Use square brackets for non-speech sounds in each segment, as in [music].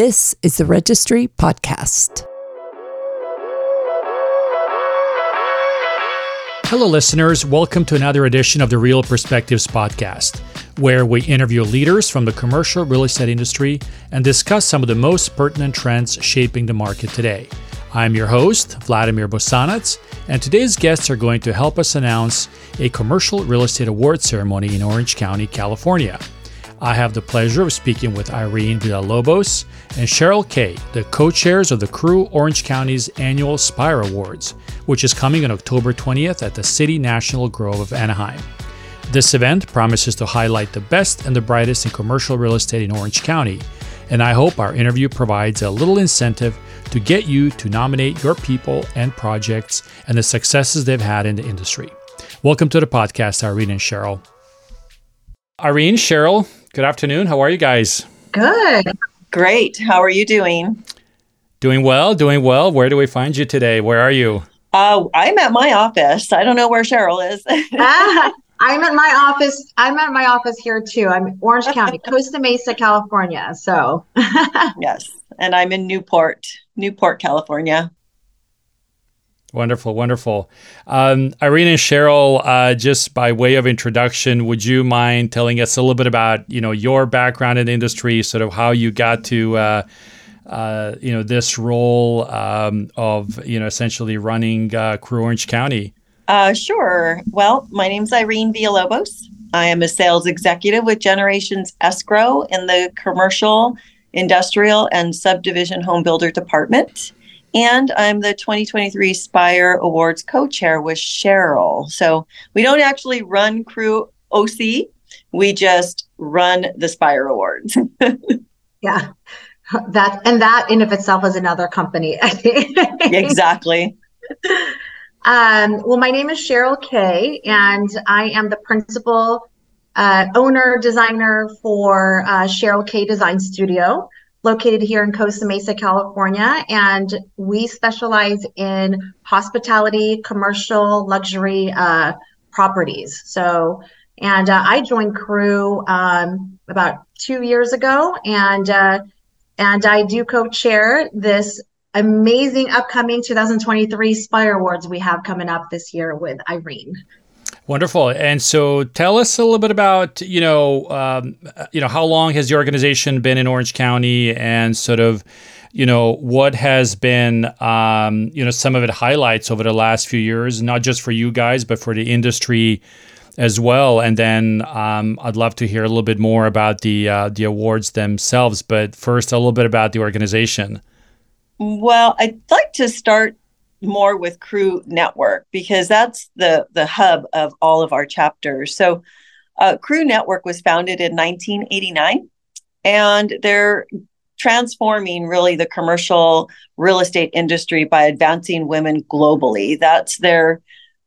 This is the Registry Podcast. Hello, listeners. Welcome to another edition of the Real Perspectives Podcast, where we interview leaders from the commercial real estate industry and discuss some of the most pertinent trends shaping the market today. I'm your host, Vladimir Bosanac, and today's guests are going to help us announce a commercial real estate award ceremony in Orange County, California. I have the pleasure of speaking with Irene Villalobos and Cheryl Kay, the co chairs of the Crew Orange County's annual Spire Awards, which is coming on October 20th at the City National Grove of Anaheim. This event promises to highlight the best and the brightest in commercial real estate in Orange County, and I hope our interview provides a little incentive to get you to nominate your people and projects and the successes they've had in the industry. Welcome to the podcast, Irene and Cheryl. Irene, Cheryl, good afternoon. How are you guys? Good. Great. How are you doing? Doing well, doing well. Where do we find you today? Where are you? Uh, I'm at my office. I don't know where Cheryl is. [laughs] ah, I'm at my office. I'm at my office here too. I'm Orange County, [laughs] Costa Mesa, California. So, [laughs] yes. And I'm in Newport, Newport, California. Wonderful, wonderful. Um, Irene and Cheryl, uh, just by way of introduction, would you mind telling us a little bit about you know your background in industry, sort of how you got to uh, uh, you know this role um, of you know essentially running uh, Crew Orange County? Uh, sure. Well, my name's Irene Villalobos. I am a sales executive with Generations Escrow in the commercial, industrial, and subdivision home builder department. And I'm the 2023 Spire Awards co chair with Cheryl. So we don't actually run Crew OC, we just run the Spire Awards. [laughs] yeah. That and that in of itself is another company. [laughs] exactly. Um, well, my name is Cheryl Kay, and I am the principal uh, owner designer for uh, Cheryl Kay Design Studio located here in Costa Mesa, California, and we specialize in hospitality, commercial, luxury uh, properties. So, and uh, I joined Crew um, about two years ago, and uh, and I do co-chair this amazing upcoming 2023 Spire Awards we have coming up this year with Irene. Wonderful. And so, tell us a little bit about you know um, you know how long has the organization been in Orange County, and sort of you know what has been um, you know some of it highlights over the last few years, not just for you guys, but for the industry as well. And then um, I'd love to hear a little bit more about the uh, the awards themselves. But first, a little bit about the organization. Well, I'd like to start more with Crew Network because that's the the hub of all of our chapters. So, uh, Crew Network was founded in 1989, and they're transforming really the commercial real estate industry by advancing women globally. That's their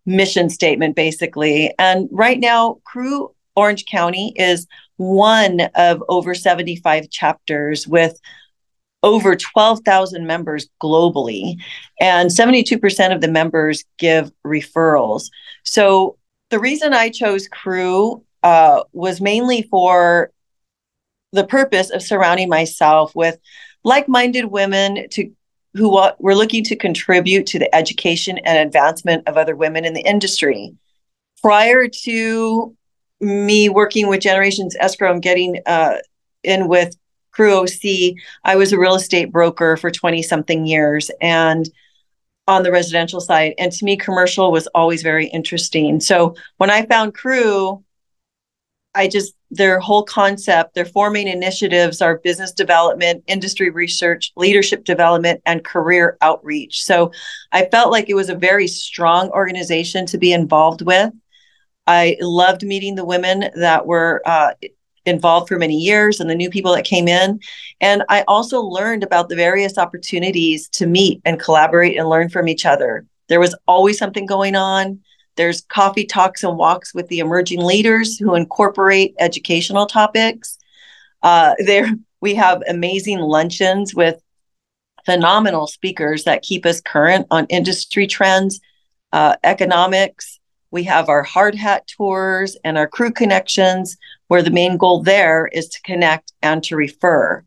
mission statement, basically. And right now, Crew Orange County is one of over 75 chapters with over 12,000 members globally, and 72% of the members give referrals. So the reason I chose Crew uh, was mainly for the purpose of surrounding myself with like-minded women to who were looking to contribute to the education and advancement of other women in the industry. Prior to me working with Generations Escrow and getting uh, in with Crew OC, I was a real estate broker for 20 something years and on the residential side. And to me, commercial was always very interesting. So when I found Crew, I just, their whole concept, their four main initiatives are business development, industry research, leadership development, and career outreach. So I felt like it was a very strong organization to be involved with. I loved meeting the women that were uh, involved for many years and the new people that came in. And I also learned about the various opportunities to meet and collaborate and learn from each other. There was always something going on. There's coffee talks and walks with the emerging leaders who incorporate educational topics. Uh, there, we have amazing luncheons with phenomenal speakers that keep us current on industry trends, uh, economics. We have our hard hat tours and our crew connections, where the main goal there is to connect and to refer.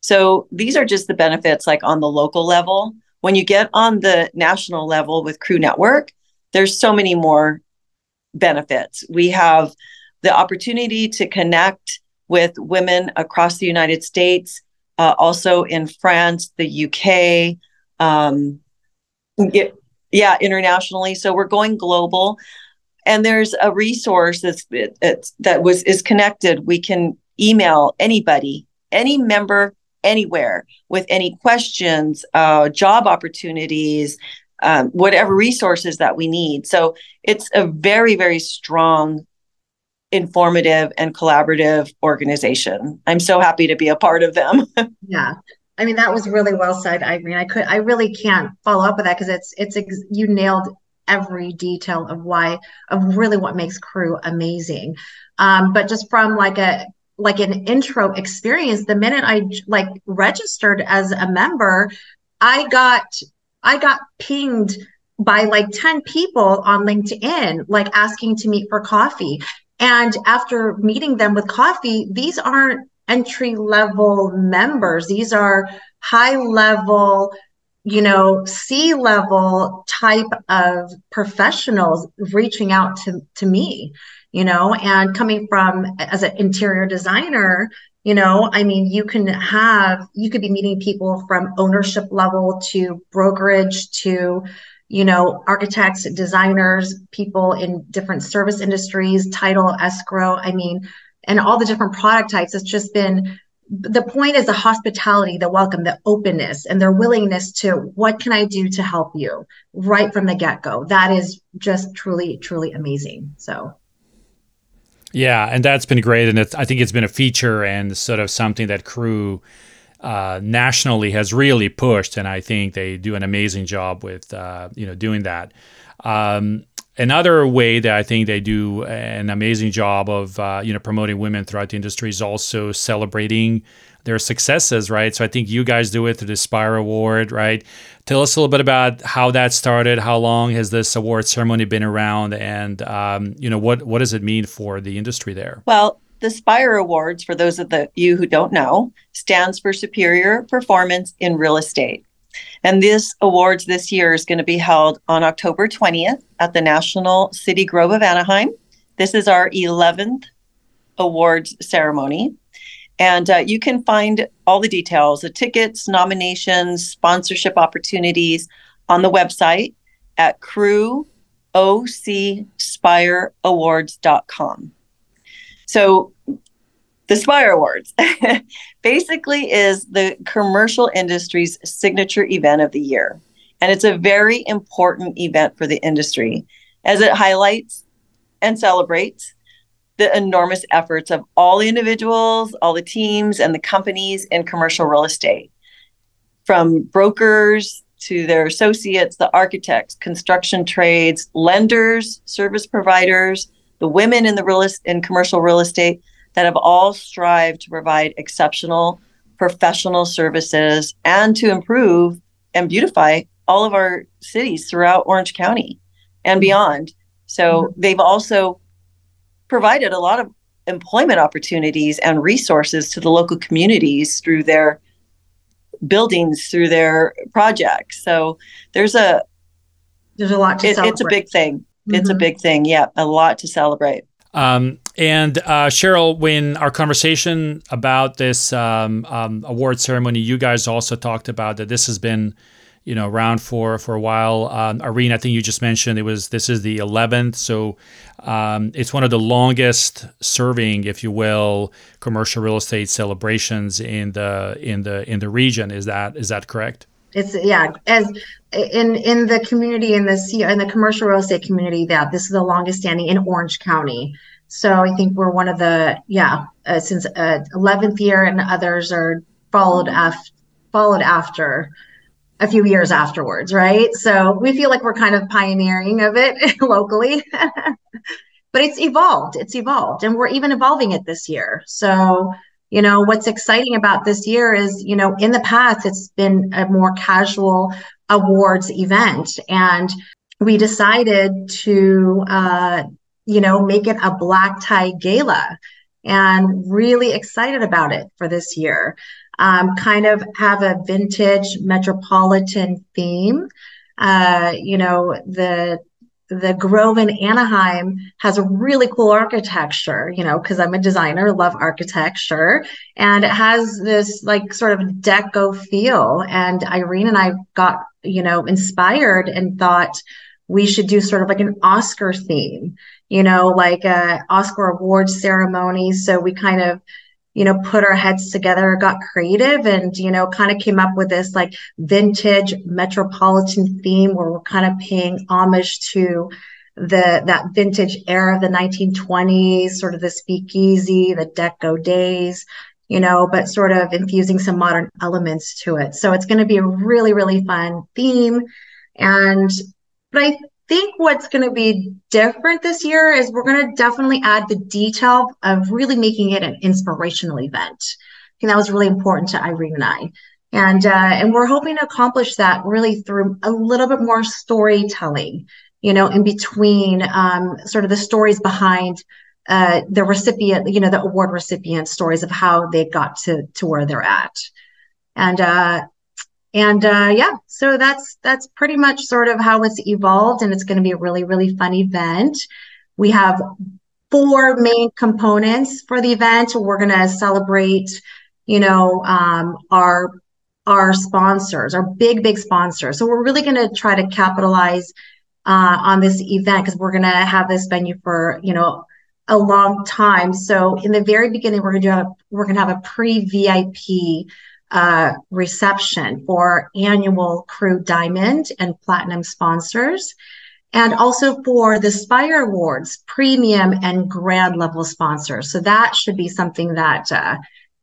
So these are just the benefits like on the local level. When you get on the national level with Crew Network, there's so many more benefits. We have the opportunity to connect with women across the United States, uh, also in France, the UK, um, it, yeah, internationally. So we're going global, and there's a resource that's it, that was is connected. We can email anybody, any member, anywhere with any questions, uh, job opportunities, um, whatever resources that we need. So it's a very, very strong, informative, and collaborative organization. I'm so happy to be a part of them. [laughs] yeah. I mean, that was really well said. I mean, I could, I really can't follow up with that because it's, it's, you nailed every detail of why, of really what makes crew amazing. Um, but just from like a, like an intro experience, the minute I like registered as a member, I got I got pinged by like 10 people on LinkedIn, like asking to meet for coffee. And after meeting them with coffee, these aren't entry level members. These are high level, you know, C level type of professionals reaching out to, to me, you know, and coming from as an interior designer, you know i mean you can have you could be meeting people from ownership level to brokerage to you know architects designers people in different service industries title escrow i mean and all the different product types. It's just been the point is the hospitality the welcome the openness and their willingness to what can i do to help you? right from the get-go. That is just truly truly amazing. So. Yeah, and that's been great, and I think it's been a feature and sort of something that Crew uh, nationally has really pushed, and I think they do an amazing job with uh, you know doing that. Um, another way that I think they do an amazing job of uh, you know promoting women throughout the industry is also celebrating their successes, right? So I think you guys do it through the Spire Award, right? Tell us a little bit about how that started. How long has this award ceremony been around, and um, you know what what does it mean for the industry there? Well, the Spire Awards, for those of the you who don't know, stands for Superior Performance in Real Estate. And this awards this year is going to be held on October 20th at the National City Grove of Anaheim. This is our 11th awards ceremony. And uh, you can find all the details, the tickets, nominations, sponsorship opportunities on the website at crewocspireawards.com. So the Spire Awards [laughs] basically is the commercial industry's signature event of the year. And it's a very important event for the industry as it highlights and celebrates the enormous efforts of all the individuals, all the teams, and the companies in commercial real estate, from brokers to their associates, the architects, construction trades, lenders, service providers, the women in the real in commercial real estate that have all strived to provide exceptional professional services and to improve and beautify all of our cities throughout Orange County and beyond. So mm-hmm. they've also provided a lot of employment opportunities and resources to the local communities through their buildings through their projects so there's a there's a lot to it, it's a big thing mm-hmm. it's a mm-hmm. big thing yeah a lot to celebrate um, and uh, Cheryl, when our conversation about this um, um, award ceremony, you guys also talked about that this has been you know around for for a while. Um, Irene, I think you just mentioned it was this is the 11th, so um, it's one of the longest serving, if you will, commercial real estate celebrations in the in the in the region. Is that is that correct? It's yeah, as in in the community in the in the commercial real estate community that this is the longest standing in Orange County. So I think we're one of the yeah uh, since uh, 11th year, and others are followed after followed after a few years afterwards, right? So we feel like we're kind of pioneering of it [laughs] locally. [laughs] but it's evolved. It's evolved. And we're even evolving it this year. So, you know, what's exciting about this year is, you know, in the past, it's been a more casual awards event. And we decided to, uh, you know, make it a black tie gala and really excited about it for this year. um, kind of have a vintage metropolitan theme. Uh, you know, the the Grove in Anaheim has a really cool architecture, you know, because I'm a designer, love architecture. And it has this like sort of deco feel. And Irene and I got, you know, inspired and thought we should do sort of like an Oscar theme, you know, like a Oscar awards ceremony. So we kind of you know, put our heads together, got creative, and, you know, kind of came up with this like vintage metropolitan theme where we're kind of paying homage to the that vintage era of the 1920s, sort of the speakeasy, the deco days, you know, but sort of infusing some modern elements to it. So it's going to be a really, really fun theme. And but I think what's going to be different this year is we're going to definitely add the detail of really making it an inspirational event. Think that was really important to Irene and I. And uh, and we're hoping to accomplish that really through a little bit more storytelling, you know, in between um, sort of the stories behind uh, the recipient, you know, the award recipient stories of how they got to to where they're at. And uh, and uh, yeah so that's that's pretty much sort of how it's evolved and it's going to be a really really fun event. We have four main components for the event. We're going to celebrate you know um, our our sponsors our big big sponsors. So we're really going to try to capitalize uh, on this event because we're going to have this venue for you know a long time. So in the very beginning we're going to have we're going to have a pre vip uh, reception for annual Crew Diamond and Platinum sponsors, and also for the Spire Awards premium and grand level sponsors. So that should be something that uh,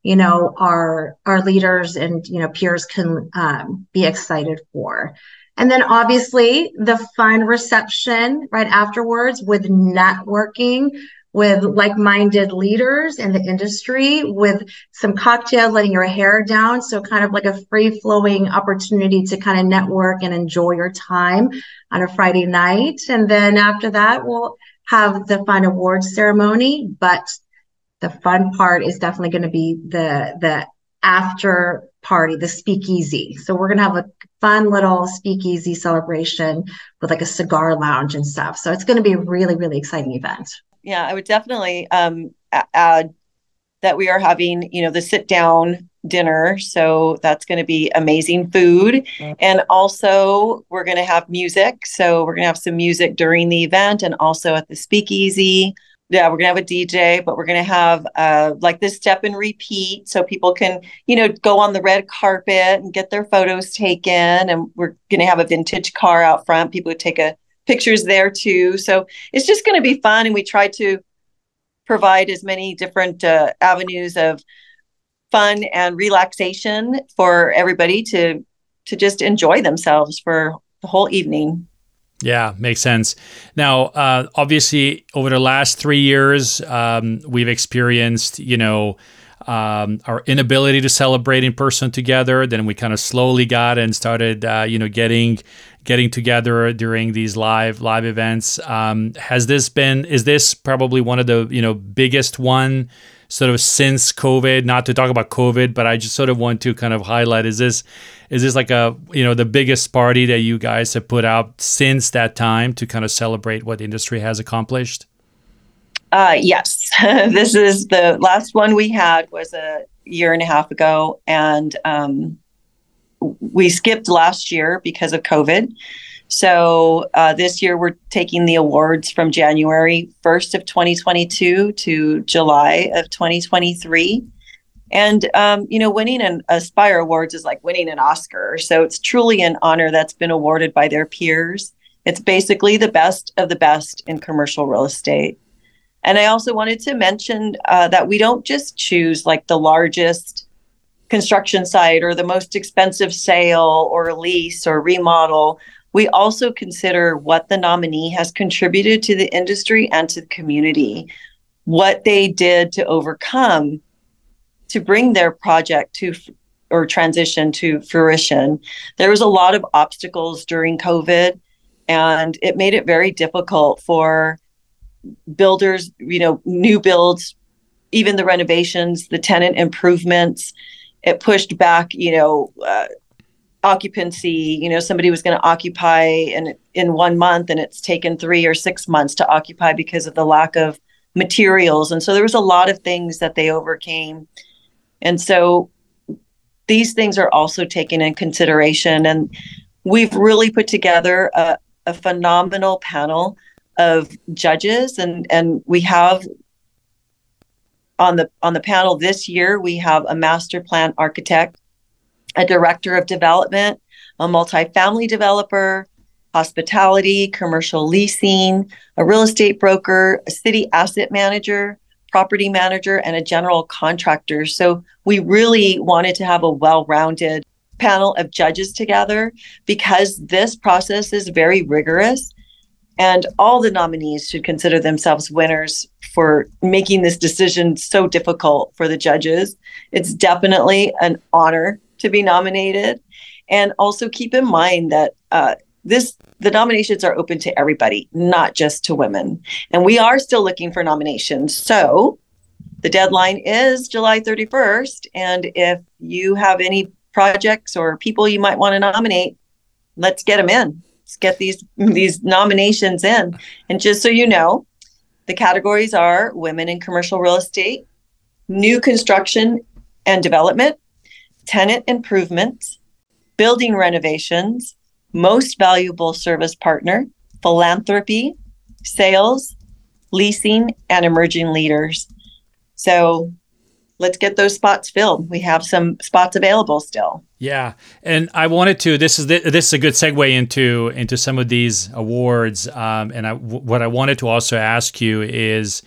you know our our leaders and you know peers can um, be excited for. And then obviously the fun reception right afterwards with networking with like-minded leaders in the industry with some cocktails letting your hair down. So kind of like a free-flowing opportunity to kind of network and enjoy your time on a friday night. And then after that we'll have the fun awards ceremony. But the fun part is definitely going to be the the after party the speakeasy. So we're to have a fun little speakeasy celebration with like a cigar lounge and stuff. So it's to be a really really exciting event yeah, I would definitely um, add that we are having, you know, the sit down dinner. So that's going to be amazing food. Mm-hmm. And also, we're going to have music. So we're going to have some music during the event and also at the speakeasy. Yeah, we're going to have a DJ, but we're going to have uh, like this step and repeat so people can, you know, go on the red carpet and get their photos taken. And we're going to have a vintage car out front. People would take a pictures there too. So it's just going to be fun. And we try to provide as many different uh, avenues of fun and relaxation for everybody to to just enjoy themselves for the whole evening. Yeah, makes sense. Now, uh, obviously, over the last three years, um, we've experienced, you know, um, our inability to celebrate in person together. Then we kind of slowly got and started, uh, you know, getting getting together during these live live events. Um, has this been? Is this probably one of the you know biggest one? sort of since covid not to talk about covid but i just sort of want to kind of highlight is this is this like a you know the biggest party that you guys have put out since that time to kind of celebrate what the industry has accomplished uh, yes, [laughs] this is the last one we had was a year and a half ago, and um, we skipped last year because of COVID. So uh, this year we're taking the awards from January 1st of 2022 to July of 2023. And um, you know, winning a Spire Awards is like winning an Oscar. So it's truly an honor that's been awarded by their peers. It's basically the best of the best in commercial real estate. And I also wanted to mention uh, that we don't just choose like the largest construction site or the most expensive sale or lease or remodel. We also consider what the nominee has contributed to the industry and to the community, what they did to overcome to bring their project to or transition to fruition. There was a lot of obstacles during COVID, and it made it very difficult for builders, you know, new builds, even the renovations, the tenant improvements. It pushed back, you know, uh, occupancy. You know, somebody was going to occupy in in one month, and it's taken three or six months to occupy because of the lack of materials. And so there was a lot of things that they overcame. And so these things are also taken in consideration. And we've really put together a, a phenomenal panel of judges and and we have on the on the panel this year we have a master plan architect a director of development a multifamily developer hospitality commercial leasing a real estate broker a city asset manager property manager and a general contractor. So we really wanted to have a well-rounded panel of judges together because this process is very rigorous and all the nominees should consider themselves winners for making this decision so difficult for the judges. It's definitely an honor to be nominated. And also keep in mind that uh, this the nominations are open to everybody, not just to women. And we are still looking for nominations. So the deadline is July 31st. And if you have any projects or people you might want to nominate, let's get them in. Get these these nominations in. And just so you know, the categories are women in commercial real estate, new construction and development, tenant improvements, building renovations, most valuable service partner, philanthropy, sales, leasing, and emerging leaders. So let's get those spots filled. We have some spots available still. Yeah, and I wanted to. This is this is a good segue into into some of these awards. Um, and I, what I wanted to also ask you is,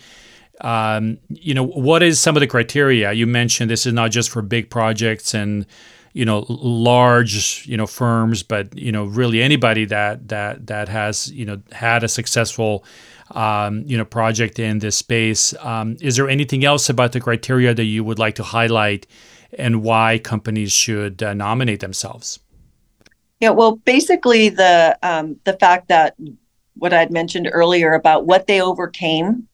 um, you know, what is some of the criteria you mentioned? This is not just for big projects and you know large you know firms, but you know really anybody that that that has you know had a successful um, you know project in this space. Um, is there anything else about the criteria that you would like to highlight, and why companies should uh, nominate themselves? Yeah, well, basically the um, the fact that what I'd mentioned earlier about what they overcame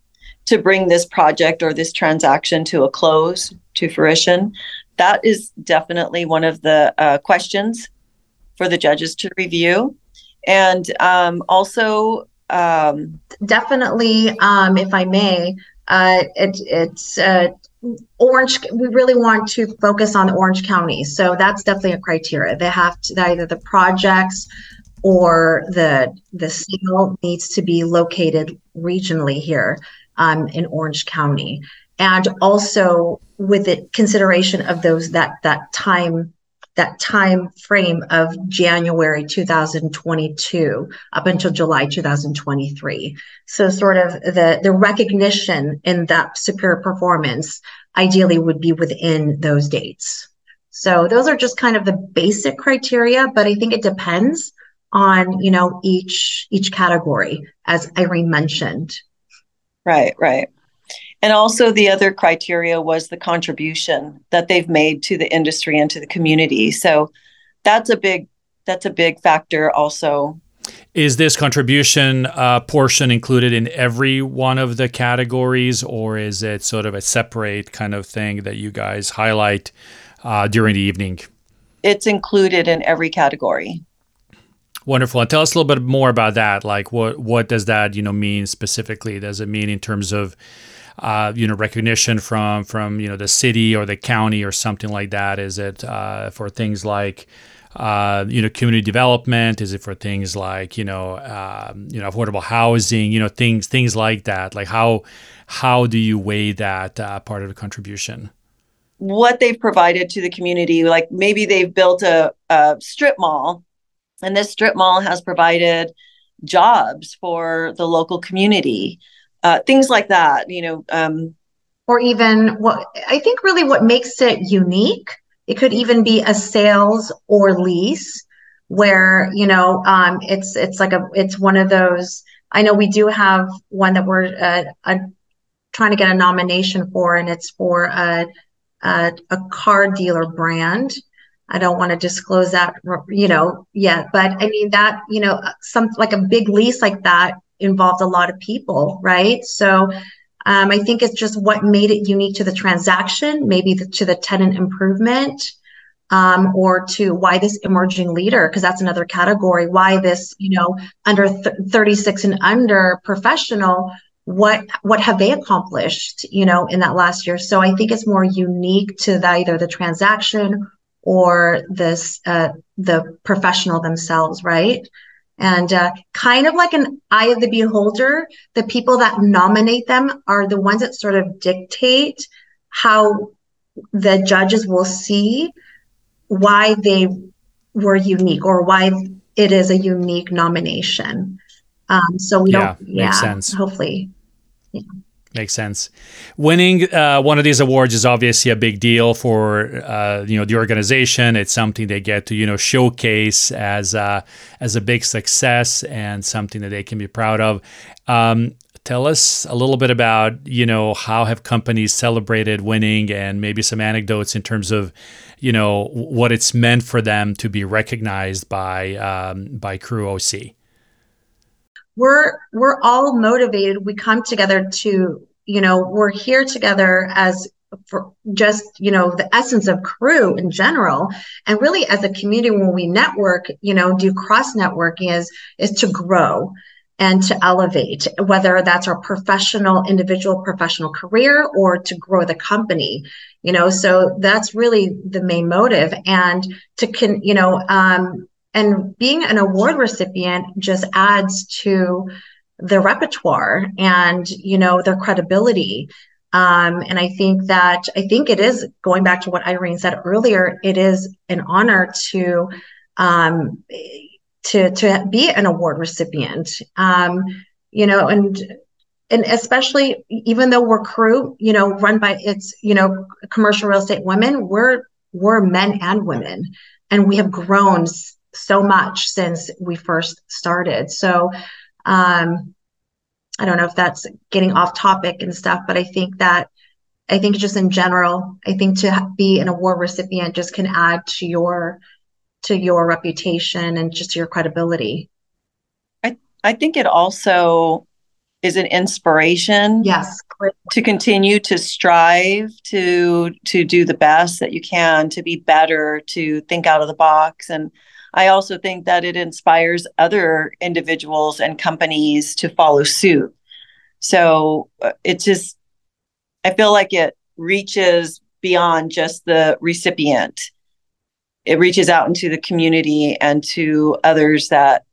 to bring this project or this transaction to a close to fruition, that is definitely one of the uh, questions for the judges to review, and um, also um, definitely, um, if I may, uh, it, it's uh, Orange. We really want to focus on Orange County, so that's definitely a criteria. They have to either the projects or the the sale needs to be located regionally here um, in Orange County, and also with the consideration of those that that time that time frame of January 2022 up until July 2023. So sort of the, the recognition in that superior performance ideally would be within those dates. So those are just kind of the basic criteria, but I think it depends on, you know, each each category, as Irene mentioned. Right, right. And also, the other criteria was the contribution that they've made to the industry and to the community. So that's a big that's a big factor. Also, is this contribution uh, portion included in every one of the categories, or is it sort of a separate kind of thing that you guys highlight uh, during the evening? It's included in every category. Wonderful. And tell us a little bit more about that. Like, what what does that you know mean specifically? Does it mean in terms of uh, you know recognition from from you know the city or the county or something like that? Is it uh, for things like uh, you know community development? Is it for things like you know um, you know affordable housing? You know things things like that. Like how how do you weigh that uh, part of the contribution? What they've provided to the community, like maybe they've built a, a strip mall, and this strip mall has provided jobs for the local community uh, things like that you know um, or even what i think really what makes it unique it could even be a sales or lease where you know um, it's it's like a it's one of those i know we do have one that we're uh, trying to get a nomination for and it's for a, a, a car dealer brand I don't want to disclose that, you know, yet. But I mean that, you know, some like a big lease like that involved a lot of people, right? So um, I think it's just what made it unique to the transaction, maybe the, to the tenant improvement, um, or to why this emerging leader because that's another category why this you know under th- 36 and under professional what what have they accomplished you know in that last year so i think it's more unique to the, either the transaction or this uh, the professional themselves right and uh, kind of like an eye of the beholder the people that nominate them are the ones that sort of dictate how the judges will see why they were unique or why it is a unique nomination um, so we yeah, don't yeah sense. hopefully yeah. Makes sense. Winning uh, one of these awards is obviously a big deal for uh, you know the organization. It's something they get to you know showcase as a, as a big success and something that they can be proud of. Um, tell us a little bit about you know how have companies celebrated winning and maybe some anecdotes in terms of you know what it's meant for them to be recognized by um, by Crew OC we're we're all motivated. We come together to you know we're here together as for just you know the essence of crew in general. And really as a community when we network you know do cross networking is is to grow and to elevate whether that's our professional individual professional career or to grow the company you know. So that's really the main motive. And to can you know um and being an award recipient just adds to the repertoire and you know their credibility. Um, and i think that i think it is going back to what irene said earlier it is an honor to um, to to be an award recipient. Um, you know and and especially even though we're crew you know run by it's you know commercial real estate women we're we're men and women. And we have grown so much since we first started. So um, I don't know if that's getting off topic and stuff, but I think that I think just in general, I think to be an award recipient just can add to your to your reputation and just your credibility. I I think it also is an inspiration yes to continue to strive to to do the best that you can to be better to think out of the box and I also think that it inspires other individuals and companies to follow suit. So uh, it just, I feel like it reaches beyond just the recipient. It reaches out into the community and to others that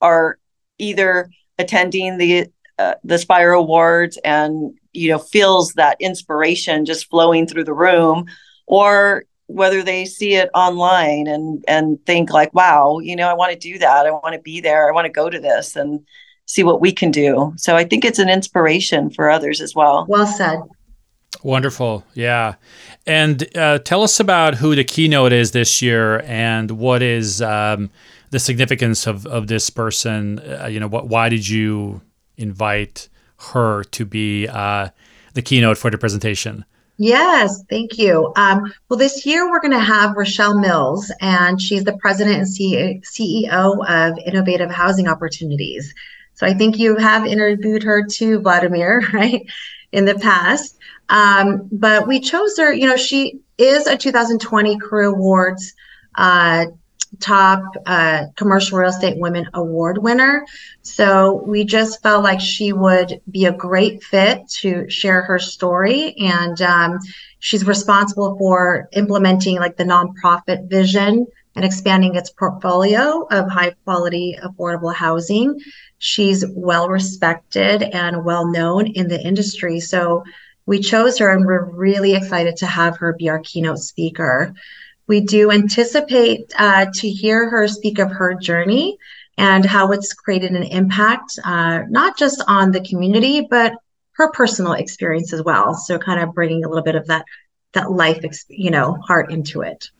are either attending the uh, the Spire Awards and you know feels that inspiration just flowing through the room, or whether they see it online and and think like wow you know i want to do that. I want to be there. I want to go to this and see what we can do. So i think it's an inspiration for others as well. Well said. Wonderful. Yeah. And uh, tell us about who the keynote is this year and what is um, the significance of, of this person. Uh, you know what, why did you invite her to be uh, the keynote for the presentation Yes, thank you. Um, well, this year we're going to have Rochelle Mills, and she's the president and CEO of Innovative Housing Opportunities. So I think you have interviewed her too, Vladimir, [laughs] right, in the past. Um, but we chose her, you know, she is a 2020 Career Awards uh, top uh, commercial real estate women award winner. So we just felt like she would be a great fit to share her story. And um, she's responsible for implementing like the nonprofit vision and expanding its portfolio of high quality affordable housing. She's well respected and well known in the industry. So we chose her and we're really excited to have her be our keynote speaker. We do anticipate uh, to hear her speak of her journey and how it's created an impact, uh, not just on the community, but her personal experience as well. So, kind of bringing a little bit of that that life, you know, heart into it.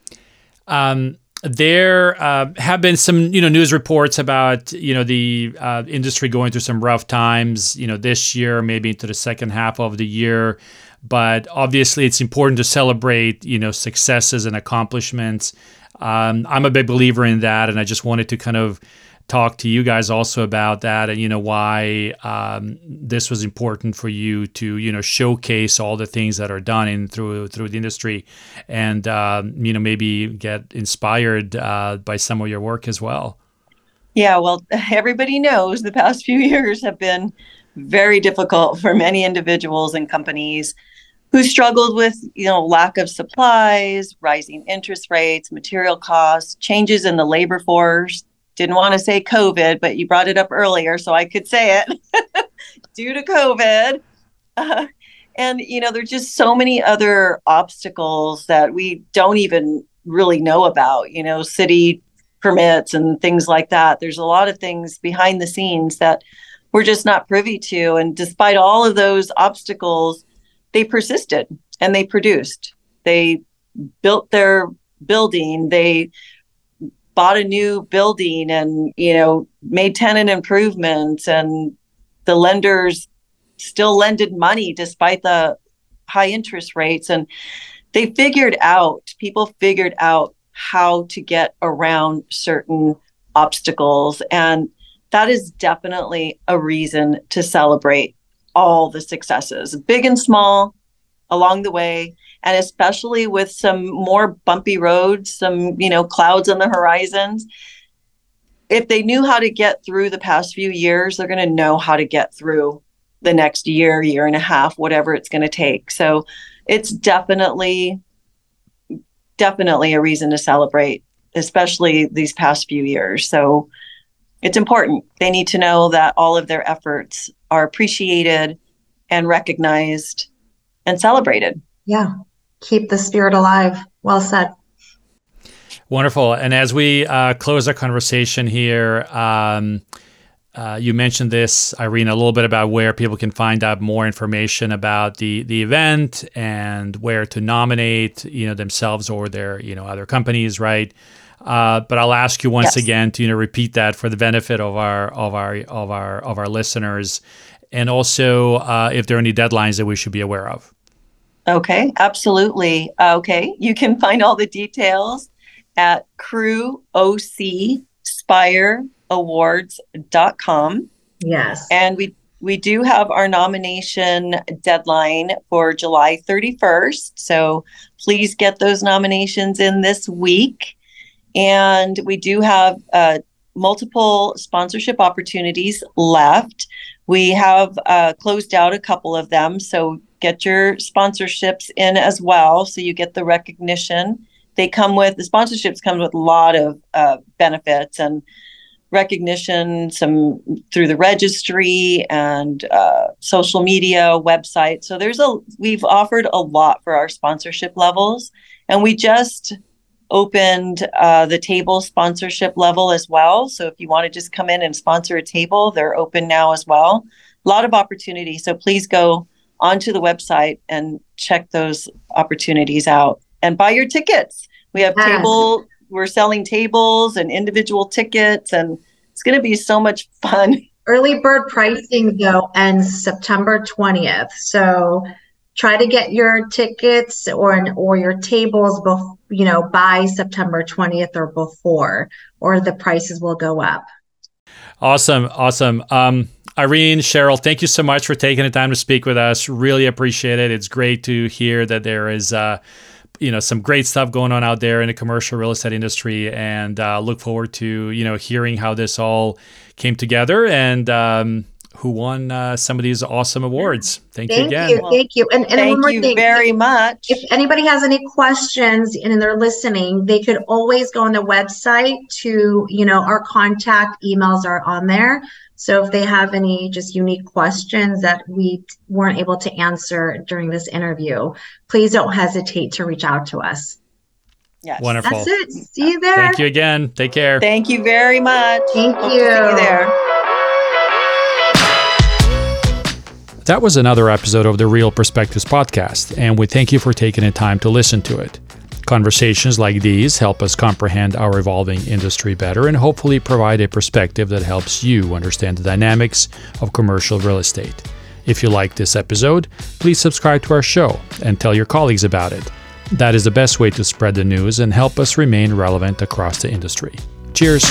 Um, there uh, have been some, you know, news reports about, you know, the uh, industry going through some rough times, you know, this year, maybe into the second half of the year but obviously it's important to celebrate you know successes and accomplishments. Um, i'm a big believer in that and i just wanted to kind of talk to you guys also about that and you know why um, this was important for you to you know showcase all the things that are done in through through the industry and um, you know maybe get inspired uh, by some of your work as well. Yeah well [laughs] everybody knows the past few [laughs] years have been very difficult for many individuals and companies who struggled with you know lack of supplies rising interest rates material costs changes in the labor force didn't want to say COVID, but you brought it up earlier, so I could say it [laughs] due to COVID. Uh, and, you know, there's just so many other obstacles that we don't even really know about, you know, city permits and things like that. There's a lot of things behind the scenes that we're just not privy to. And despite all of those obstacles, they persisted and they produced. They built their building, they bought a new building and you know made tenant improvements and the lenders still lended money despite the high interest rates and they figured out people figured out how to get around certain obstacles and that is definitely a reason to celebrate all the successes big and small along the way and especially with some more bumpy roads, some, you know, clouds on the horizons. If they knew how to get through the past few years, they're going to know how to get through the next year, year and a half, whatever it's going to take. So it's definitely, definitely a reason to celebrate, especially these past few years. So it's important. They need to know that all of their efforts are appreciated and recognized and celebrated. Yeah keep the spirit alive. Well said. Wonderful. And as we uh, close our conversation here, um, uh, you mentioned this, Irene, a little bit about where people can find out more information about the the event and where to nominate, you know, themselves or their, you know, other companies, right? Uh, but I'll ask you once yes. again to you know repeat that for the benefit of our of our of our of our listeners, and also uh, if there are any deadlines that we should be aware of. Okay, absolutely. Uh, okay, you can find all the details at crewocspireawards.com. Yes. And we we do have our nomination deadline for July 31st. So please get those nominations in this week. And we do have uh, multiple sponsorship opportunities left. We have uh, closed out a couple of them. So get your sponsorships in as well so you get the recognition they come with the sponsorships come with a lot of uh, benefits and recognition some through the registry and uh, social media website so there's a we've offered a lot for our sponsorship levels and we just opened uh, the table sponsorship level as well so if you want to just come in and sponsor a table they're open now as well a lot of opportunity so please go onto the website and check those opportunities out and buy your tickets. We have yes. table, we're selling tables and individual tickets, and it's going to be so much fun. [laughs] Early bird pricing though ends September 20th. So try to get your tickets or or your tables before you know by September 20th or before or the prices will go up. Awesome, awesome. Um, Irene, Cheryl, thank you so much for taking the time to speak with us. Really appreciate it. It's great to hear that there is, uh, you know, some great stuff going on out there in the commercial real estate industry, and uh, look forward to you know hearing how this all came together and um, who won uh, some of these awesome awards. Thank, thank you again. Thank you, thank you. And, and thank one more you thing. very much. If anybody has any questions and they're listening, they could always go on the website to, you know, our contact emails are on there. So if they have any just unique questions that we weren't able to answer during this interview, please don't hesitate to reach out to us. Yes. Wonderful. That's it. See you there. Thank you again. Take care. Thank you very much. Thank Hope you. see you there. That was another episode of the Real Perspectives podcast, and we thank you for taking the time to listen to it. Conversations like these help us comprehend our evolving industry better and hopefully provide a perspective that helps you understand the dynamics of commercial real estate. If you like this episode, please subscribe to our show and tell your colleagues about it. That is the best way to spread the news and help us remain relevant across the industry. Cheers!